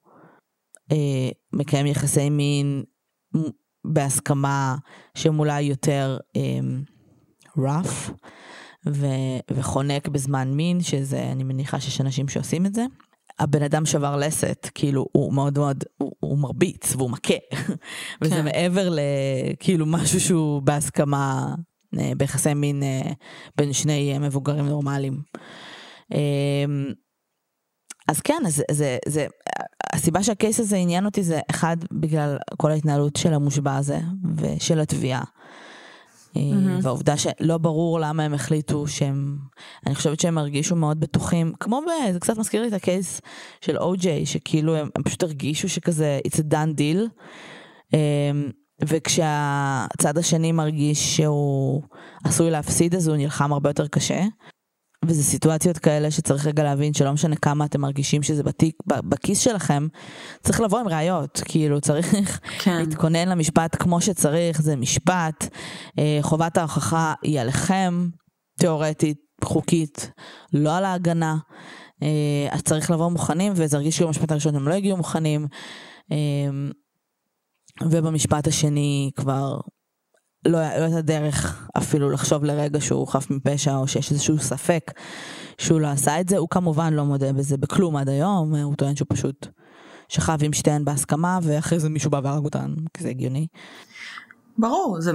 אה, מקיים יחסי מין בהסכמה שהם אולי יותר um, rough ו, וחונק בזמן מין, שזה, אני מניחה שיש אנשים שעושים את זה. הבן אדם שבר לסת, כאילו הוא מאוד מאוד, הוא, הוא מרביץ והוא מכה, וזה כן. מעבר לכאילו משהו שהוא בהסכמה אה, ביחסי מין אה, בין שני מבוגרים נורמליים. אמ, אז כן, אז זה, זה, הסיבה שהקייס הזה עניין אותי זה אחד בגלל כל ההתנהלות של המושבע הזה ושל התביעה. Mm-hmm. והעובדה שלא ברור למה הם החליטו שהם, אני חושבת שהם הרגישו מאוד בטוחים, כמו ב... זה קצת מזכיר לי את הקייס של או.ג'יי, שכאילו הם, הם פשוט הרגישו שכזה it's a done deal. אמ, וכשהצד השני מרגיש שהוא עשוי להפסיד אז הוא נלחם הרבה יותר קשה. וזה סיטואציות כאלה שצריך רגע להבין שלא משנה כמה אתם מרגישים שזה בתיק, בכיס שלכם, צריך לבוא עם ראיות, כאילו צריך כן. להתכונן למשפט כמו שצריך, זה משפט, אה, חובת ההוכחה היא עליכם, תיאורטית, חוקית, לא על ההגנה, אה, אז צריך לבוא מוכנים, וזה הרגיש שבמשפט הראשון הם לא הגיעו מוכנים, אה, ובמשפט השני כבר לא, לא הייתה דרך אפילו לחשוב לרגע שהוא חף מפשע או שיש איזשהו ספק שהוא לא עשה את זה. הוא כמובן לא מודה בזה בכלום עד היום, הוא טוען שהוא פשוט שכב עם שתיהן בהסכמה ואחרי זה מישהו בא והרג אותן, כי זה הגיוני. ברור, זה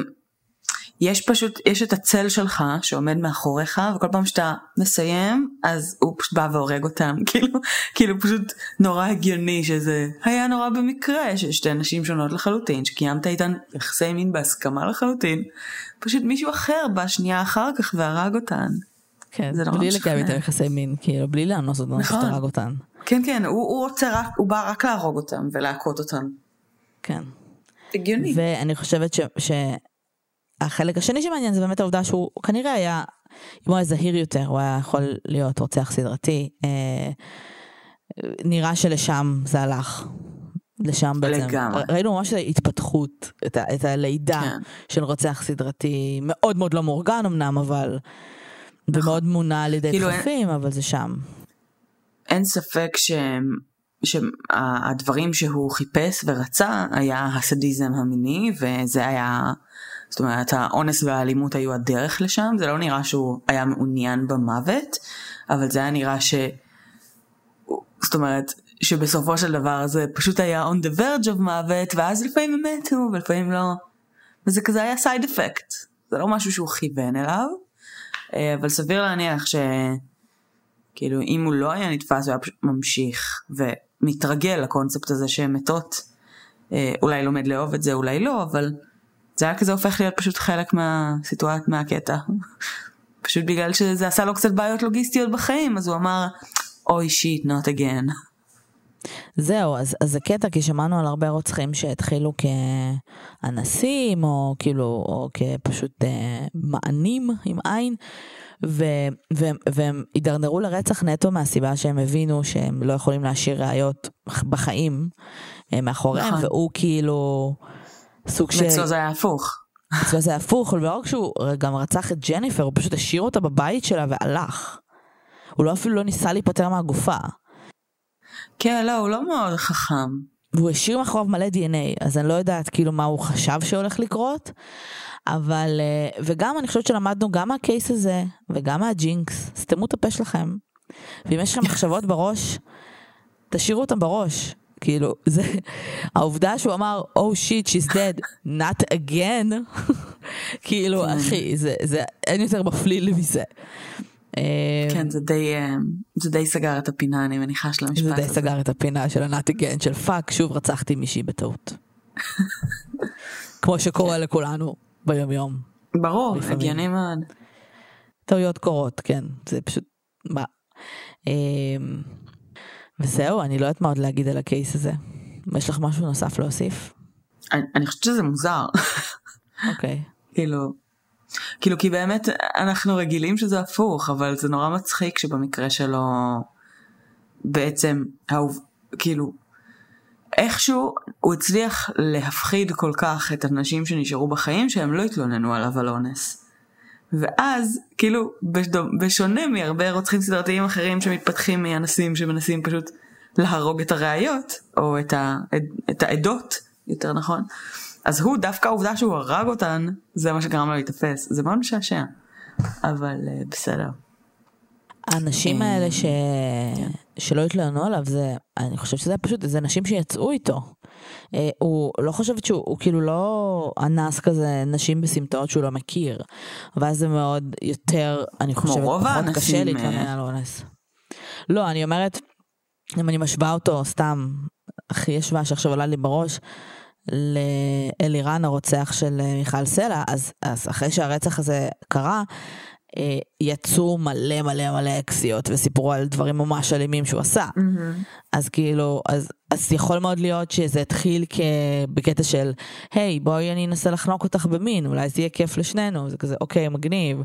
יש פשוט, יש את הצל שלך שעומד מאחוריך וכל פעם שאתה מסיים אז הוא פשוט בא והורג אותם כאילו כאילו פשוט נורא הגיוני שזה היה נורא במקרה שיש שתי נשים שונות לחלוטין שקיימת איתן יחסי מין בהסכמה לחלוטין פשוט מישהו אחר בא שנייה אחר כך והרג אותן. כן, זה בלי לקיים איתן יחסי מין כאילו בלי לאנוס אותן נכון. הרג אותן. כן כן הוא, הוא רוצה רק הוא בא רק להרוג אותם ולהכות אותם. כן. הגיוני. ואני חושבת ש... ש... החלק השני שמעניין זה באמת העובדה שהוא כנראה היה, אם הוא היה זהיר יותר, הוא היה יכול להיות רוצח סדרתי. אה, נראה שלשם זה הלך. לשם בעצם. לגמרי. ראינו ממש התפתחות, את, ה, את הלידה כן. של רוצח סדרתי, מאוד מאוד לא מאורגן אמנם, אבל... נכון. ומאוד מונע על ידי כאילו דחפים, אין... אבל זה שם. אין ספק ש... שהדברים שהוא חיפש ורצה היה הסדיזם המיני, וזה היה זאת אומרת האונס והאלימות היו הדרך לשם, זה לא נראה שהוא היה מעוניין במוות, אבל זה היה נראה ש... זאת אומרת, שבסופו של דבר זה פשוט היה on the verge of מוות, ואז לפעמים הם מתו ולפעמים לא. וזה כזה היה side effect, זה לא משהו שהוא כיוון אליו, אה, אבל סביר להניח ש... כאילו אם הוא לא היה נתפס הוא היה פשוט ממשיך ומתרגל לקונספט הזה שהן מתות, אה, אולי לומד לאהוב את זה, אולי לא, אבל זה היה כזה הופך להיות פשוט חלק מהסיטואציה, מהקטע. פשוט בגלל שזה עשה לו קצת בעיות לוגיסטיות בחיים, אז הוא אמר, אוי שיט, not again. זהו, אז, אז זה קטע, כי שמענו על הרבה רוצחים שהתחילו כאנסים, או כאילו, או כפשוט אה, מענים עם עין, ו, ו, והם הידרדרו לרצח נטו מהסיבה שהם הבינו שהם לא יכולים להשאיר ראיות בחיים אה, מאחוריהם, נכון. והוא כאילו סוג של... אצלו זה היה הפוך. אצלו זה היה הפוך, ולא רק שהוא גם רצח את ג'ניפר, הוא פשוט השאיר אותה בבית שלה והלך. הוא לא אפילו לא ניסה להיפטר מהגופה. כן, לא, הוא לא מאוד חכם. והוא השאיר מאחוריו מלא דנ"א, אז אני לא יודעת כאילו מה הוא חשב שהולך לקרות, אבל, אה, וגם אני חושבת שלמדנו גם מהקייס הזה, וגם מהג'ינקס, סתמו את הפה שלכם. ואם יש לכם מחשבות בראש, תשאירו אותם בראש. כאילו, זה, העובדה שהוא אמר, Oh shit, she's dead, not again, כאילו, כן. אחי, זה, זה, אין יותר מפליל מזה. אה, כן, זה די, אה, זה די סגר את הפינה, אני מניחה, של המשפט הזה. זה די סגר את הפינה של ה not again, של fuck, שוב רצחתי מישהי בטעות. כמו שקורה לכולנו ביום יום. ברור, הגיוני מאוד. טעויות קורות, כן, זה פשוט, מה. וזהו, אני לא יודעת מה עוד להגיד על ה case הזה. יש לך משהו נוסף להוסיף? אני חושבת שזה מוזר. אוקיי. כאילו, כאילו כי באמת אנחנו רגילים שזה הפוך אבל זה נורא מצחיק שבמקרה שלו בעצם האוב, כאילו איכשהו הוא הצליח להפחיד כל כך את הנשים שנשארו בחיים שהם לא התלוננו עליו על אונס. ואז כאילו בשונה מהרבה רוצחים סדרתיים אחרים שמתפתחים מאנסים שמנסים פשוט להרוג את הראיות או את, ה, את העדות יותר נכון אז הוא, דווקא העובדה שהוא הרג אותן, זה מה שגרם לו להיתפס. זה מאוד משעשע. אבל uh, בסדר. האנשים אה, האלה ש... כן. שלא התלוננו עליו, זה, אני חושבת שזה פשוט, זה נשים שיצאו איתו. Uh, הוא לא חושבת שהוא הוא כאילו לא אנס כזה נשים בסמטאות שהוא לא מכיר. ואז זה מאוד יותר, אני חושבת, פחות קשה להתלונן על אונס. לא, אני אומרת, אם אני משווה אותו סתם, הכי ישבה שעכשיו עולה לי בראש, לאלירן הרוצח של אה, מיכל סלע, אז, אז אחרי שהרצח הזה קרה, אה, יצאו מלא מלא מלא אקסיות וסיפרו על דברים ממש אלימים שהוא עשה. Mm-hmm. אז כאילו, אז, אז יכול מאוד להיות שזה התחיל כ... בקטע של, היי, hey, בואי אני אנסה לחנוק אותך במין, אולי זה יהיה כיף לשנינו, זה כזה, אוקיי, מגניב.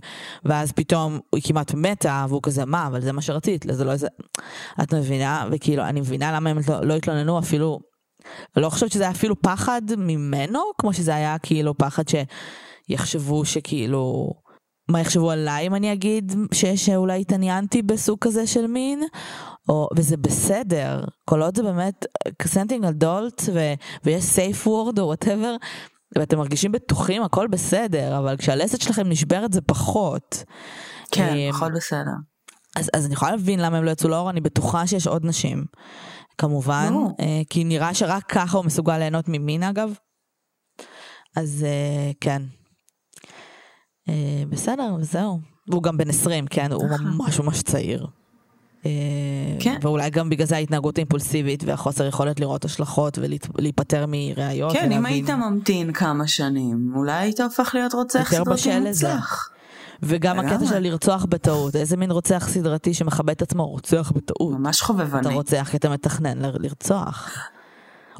ואז פתאום היא כמעט מתה, והוא כזה, מה, אבל זה מה שרצית, זה לא איזה... את מבינה? וכאילו, אני מבינה למה הם לא, לא התלוננו אפילו לא חושבת שזה היה אפילו פחד ממנו, כמו שזה היה כאילו פחד שיחשבו שכאילו, מה יחשבו עליי אם אני אגיד ש, שאולי התעניינתי בסוג כזה של מין, או, וזה בסדר, כל עוד זה באמת consenting adult ויש safe word או whatever, ואתם מרגישים בטוחים הכל בסדר, אבל כשהלסת שלכם נשברת זה פחות. כן, אמ, הכל בסדר. אז, אז אני יכולה להבין למה הם לא יצאו לאור, אני בטוחה שיש עוד נשים כמובן, לא. אה, כי נראה שרק ככה הוא מסוגל ליהנות ממין אגב. אז אה, כן. אה, בסדר, וזהו. והוא גם בן 20, כן, הוא ממש ממש צעיר. כן. ואולי גם בגלל זה ההתנהגות האימפולסיבית והחוסר יכולת לראות השלכות ולהיפטר מראיות. כן, אם היית ממתין כמה שנים, אולי היית הופך להיות רוצח סדרתי מוצלח. וגם הקטע של לרצוח בטעות, איזה מין רוצח סדרתי שמכבד את עצמו, רוצח בטעות. ממש חובבני. אתה רוצח כי אתה מתכנן לרצוח.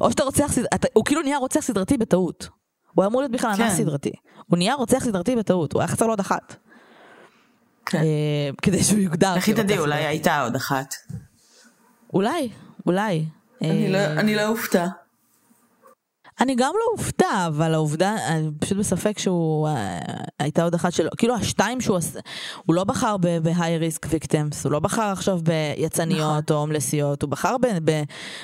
או שאתה רוצח, אתה, הוא כאילו נהיה רוצח סדרתי בטעות. הוא אמור להיות בכלל כן. אנס סדרתי. הוא נהיה רוצח סדרתי בטעות, הוא היה חסר לו עוד אחת. כן. אה, כדי שהוא יוגדר. היא תדעי, אולי הייתה עוד אחת. אולי, אולי. אני לא, אה, לא אופתע. אני גם לא אופתע, אבל העובדה, אני פשוט בספק שהוא, אה, הייתה עוד אחת שלו, כאילו השתיים שהוא עשה, הוא לא בחר ב-high risk victims, הוא לא בחר עכשיו ביצניות נכון. או הומלסיות, הוא בחר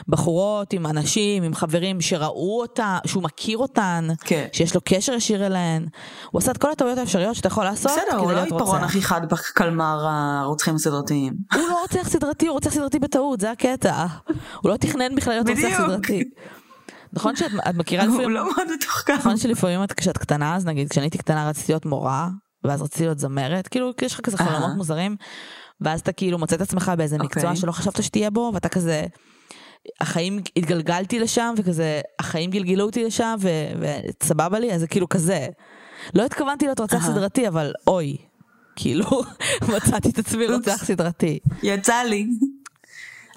בבחורות עם אנשים, עם חברים שראו אותה, שהוא מכיר אותן, כן. שיש לו קשר ישיר אליהן, הוא עשה את כל הטעויות האפשריות שאתה יכול לעשות בסדר, הוא לא עיפרון הכי חד בקלמר הרוצחים הסדרתיים. הוא לא רוצח סדרתי, הוא רוצח סדרתי בטעות, זה הקטע. הוא לא תכנן בכלל להיות רוצח סדרתי. נכון שאת מכירה לפעמים, הוא לא מאוד מתוחכם. נכון שלפעמים כשאת קטנה, אז נגיד כשאני הייתי קטנה רציתי להיות מורה, ואז רציתי להיות זמרת, כאילו יש לך כזה חלומות מוזרים, ואז אתה כאילו מוצא את עצמך באיזה מקצוע אוקיי. שלא חשבת שתהיה בו, ואתה כזה, החיים התגלגלתי לשם, וכזה, החיים גלגלו אותי לשם, וסבבה לי, אז זה כאילו כזה. לא התכוונתי להיות רוצח סדרתי, אבל אוי, כאילו, מצאתי את עצמי רוצח סדרתי. יצא לי.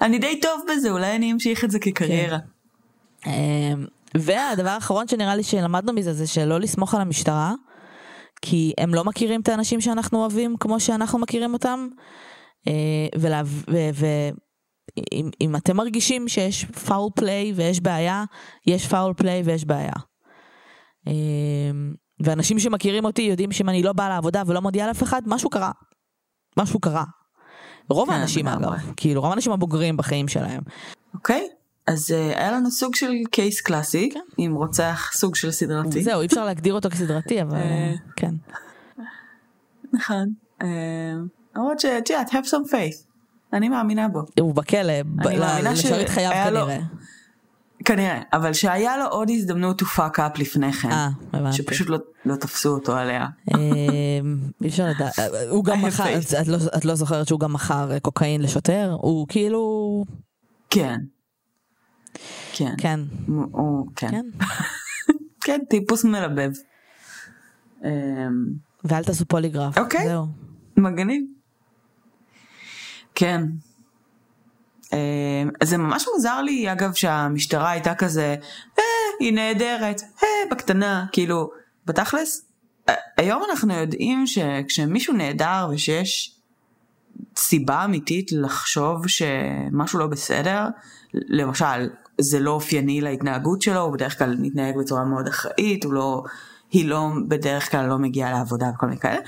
אני די טוב בזה, אולי אני אמשיך את זה כקריירה. כן. אמ, והדבר האחרון שנראה לי שלמדנו מזה זה שלא לסמוך על המשטרה, כי הם לא מכירים את האנשים שאנחנו אוהבים כמו שאנחנו מכירים אותם, אה, ואם אתם מרגישים שיש פאול פליי ויש בעיה, יש פאול פליי ויש בעיה. אמ, ואנשים שמכירים אותי יודעים שאם אני לא באה לעבודה ולא מודיעה לאף אחד, משהו קרה. משהו קרה. רוב כן, האנשים אגב, כאילו רוב האנשים הבוגרים בחיים שלהם. אוקיי. Okay. אז uh, היה לנו סוג של קייס קלאסי, כן. עם רוצח סוג של סדרתי. זהו, אי אפשר להגדיר אותו כסדרתי, אבל uh, כן. נכון. למרות שאת יודעת, have some faith. אני מאמינה בו. הוא בכלא, לשרת חייו כנראה. כנראה, אבל שהיה לו עוד הזדמנות to fuck up לפני כן. אה, הבנתי. שפשוט לא, לא תפסו אותו עליה. אי אפשר לדעת, הוא גם מכר, לא, את לא זוכרת שהוא גם מכר קוקאין לשוטר? הוא כאילו... כן. כן. כן. הוא, כן. כן. כן, טיפוס מלבב. אמ, ואל תעשו פוליגרף. אוקיי. זהו. מגניב. כן. אמ, זה ממש מוזר לי אגב שהמשטרה הייתה כזה, אה, היא נהדרת, אה, בקטנה, כאילו, בתכלס, היום אנחנו יודעים שכשמישהו נהדר ושיש סיבה אמיתית לחשוב שמשהו לא בסדר, למשל זה לא אופייני להתנהגות שלו, הוא בדרך כלל מתנהג בצורה מאוד אחראית, הוא לא, היא לא, בדרך כלל לא מגיעה לעבודה וכל מיני כאלה.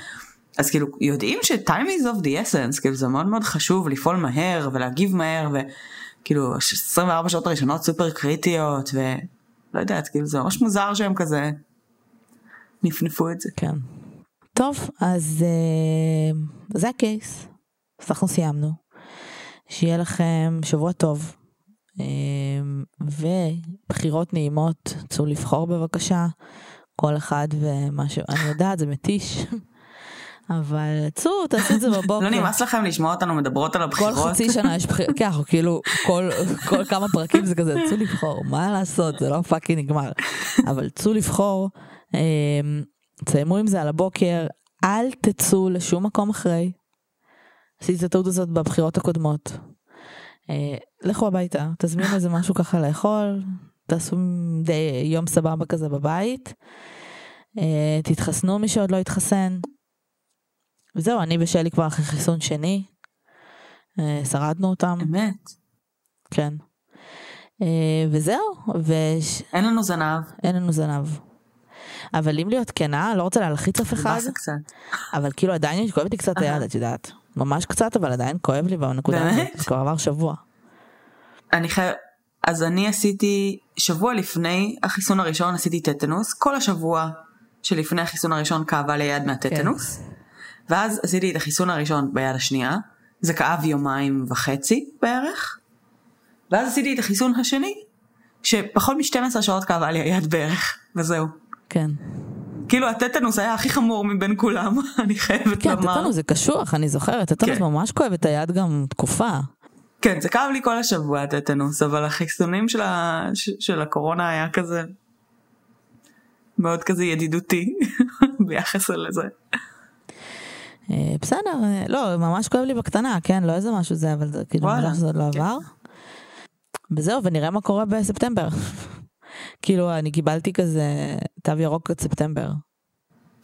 אז כאילו יודעים ש-time is of the essence, כאילו זה מאוד מאוד חשוב לפעול מהר ולהגיב מהר וכאילו 24 שעות הראשונות סופר קריטיות ולא יודעת, כאילו זה ממש מוזר שהם כזה נפנפו את זה. כן. טוב, אז uh, זה הקייס, אז אנחנו סיימנו. שיהיה לכם שבוע טוב. אמ, ובחירות נעימות, צאו לבחור בבקשה, כל אחד ומה ש... אני יודעת, זה מתיש. אבל צאו, תעשו את זה בבוקר. לא נמאס לכם לשמוע אותנו מדברות על הבחירות? כל חצי שנה יש בחירות, כן, כאילו, כל, כל כמה פרקים זה כזה, צאו לבחור, מה לעשות, זה לא fucking נגמר. אבל צאו לבחור, אמ, תסיימו עם זה על הבוקר, אל תצאו לשום מקום אחרי. עשיתי את הטעות הזאת בבחירות הקודמות. אה, לכו הביתה, תזמינו איזה משהו ככה לאכול, תעשו די יום סבבה כזה בבית, אה, תתחסנו מי שעוד לא התחסן. וזהו, אני ושלי כבר אחרי חיסון שני, אה, שרדנו אותם. אמת. כן. וזהו, ו... אין לנו זנב. אין לנו זנב. אבל אם להיות כנה, לא רוצה להלחיץ אף אחד. אבל כאילו עדיין כואבת לי קצת היד, את יודעת. ממש קצת, אבל עדיין כואב לי בנקודה הזאת, כבר עבר שבוע. אני חייב, אז אני עשיתי, שבוע לפני החיסון הראשון עשיתי טטנוס, כל השבוע שלפני החיסון הראשון כאבה לי יד מהטטנוס, כן. ואז עשיתי את החיסון הראשון ביד השנייה, זה כאב יומיים וחצי בערך, ואז עשיתי את החיסון השני, שפחות מ-12 שעות כאבה לי היד בערך, וזהו. כן. כאילו הטטנוס היה הכי חמור מבין כולם, אני חייבת כן, לומר. כן, טטנוס זה קשוח, אני זוכרת, טטנוס כן. ממש כואב את היד גם תקופה. כן, זה כאב לי כל השבוע הטטנוס, אבל החיסונים של, ה... של הקורונה היה כזה מאוד כזה ידידותי ביחס לזה. אה, בסדר, אה, לא, ממש כואב לי בקטנה, כן, לא איזה משהו זה, אבל זה כאילו מזל שזה עוד לא כן. עבר. וזהו, ונראה מה קורה בספטמבר. כאילו, אני קיבלתי כזה תו ירוק עד ספטמבר.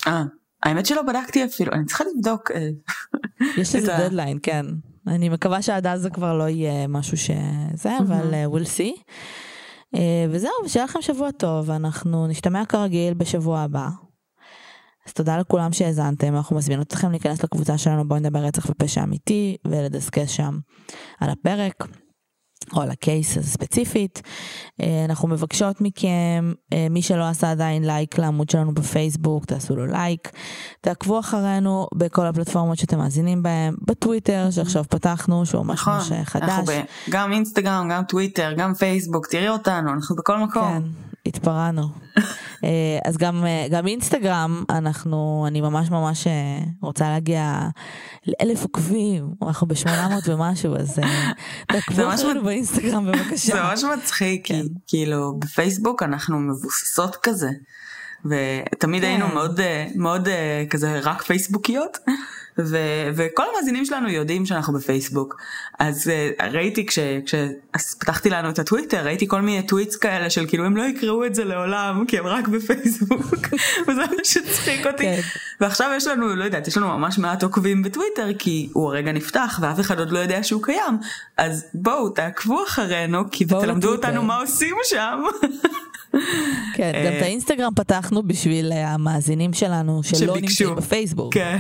אה, האמת שלא בדקתי אפילו, אני צריכה לבדוק. אה, יש לזה דדליין, כן. אני מקווה שעד אז זה כבר לא יהיה משהו שזה, אבל uh, we'll see. וזהו, שיהיה לכם שבוע טוב, אנחנו נשתמע כרגיל בשבוע הבא. אז תודה לכולם שהאזנתם, אנחנו מזמינות אתכם להיכנס לקבוצה שלנו בואי נדבר רצח ופשע אמיתי ולדסקס שם על הפרק. או על ה case הזה ספציפית. אה, אנחנו מבקשות מכם, אה, מי שלא עשה עדיין לייק לעמוד שלנו בפייסבוק, תעשו לו לייק. תעקבו אחרינו בכל הפלטפורמות שאתם מאזינים בהם, בטוויטר שעכשיו פתחנו, שהוא ממש נכון, ממש חדש. ב- גם אינסטגרם, גם טוויטר, גם פייסבוק, תראי אותנו, אנחנו בכל מקום. כן, התפרענו. אה, אז גם, אה, גם אינסטגרם, אנחנו, אני ממש ממש אה, רוצה להגיע לאלף עוקבים, אנחנו בשמונה מאות ומשהו, אז תעקבו אחרינו באינסטגרם בבקשה. זה ממש מצחיק, כן. כאילו בפייסבוק אנחנו מבוססות כזה. ותמיד כן. היינו מאוד מאוד כזה רק פייסבוקיות ו- וכל המאזינים שלנו יודעים שאנחנו בפייסבוק. אז uh, ראיתי כש... כשפתחתי לנו את הטוויטר, ראיתי כל מיני טוויטס כאלה של כאילו הם לא יקראו את זה לעולם כי הם רק בפייסבוק. וזה מה שצחיק אותי. כן. ועכשיו יש לנו, לא יודעת, יש לנו ממש מעט עוקבים בטוויטר כי הוא הרגע נפתח ואף אחד עוד לא יודע שהוא קיים. אז בואו תעקבו אחרינו כי תלמדו אותנו מה עושים שם. כן, גם את אה, האינסטגרם פתחנו בשביל המאזינים שלנו שלא נמצאים בפייסבוק. כן.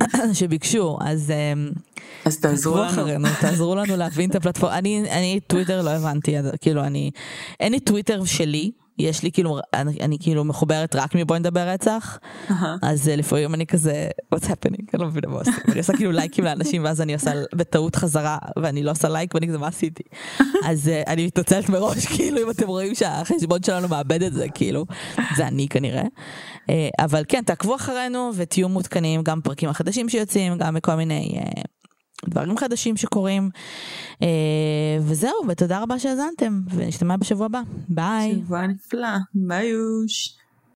שביקשו אז אמ, אז תעזרו לנו. אחרינו, תעזרו לנו להבין את הפלטפורמה. אני אני טוויטר לא הבנתי כאילו אני אין לי טוויטר שלי יש לי כאילו אני, אני כאילו מחוברת רק מבואי נדבר רצח uh-huh. אז uh, לפעמים אני כזה what's happening אני לא מבינה מה עושים אני עושה כאילו לייקים לאנשים ואז אני עושה בטעות חזרה ואני לא עושה לייק ואני כזה מה עשיתי אז uh, אני מתנצלת מראש כאילו אם אתם רואים שהחשבון שלנו מאבד את זה כאילו זה אני כנראה uh, אבל כן תעקבו אחרינו ותהיו מעודכנים גם פרקים החדשים שיוצאים גם בכל מיני. Uh, דברים חדשים שקורים. אה, וזהו, ותודה רבה שהאזנתם, ונשתמע בשבוע הבא. ביי. שבוע נפלא, ביי יוש.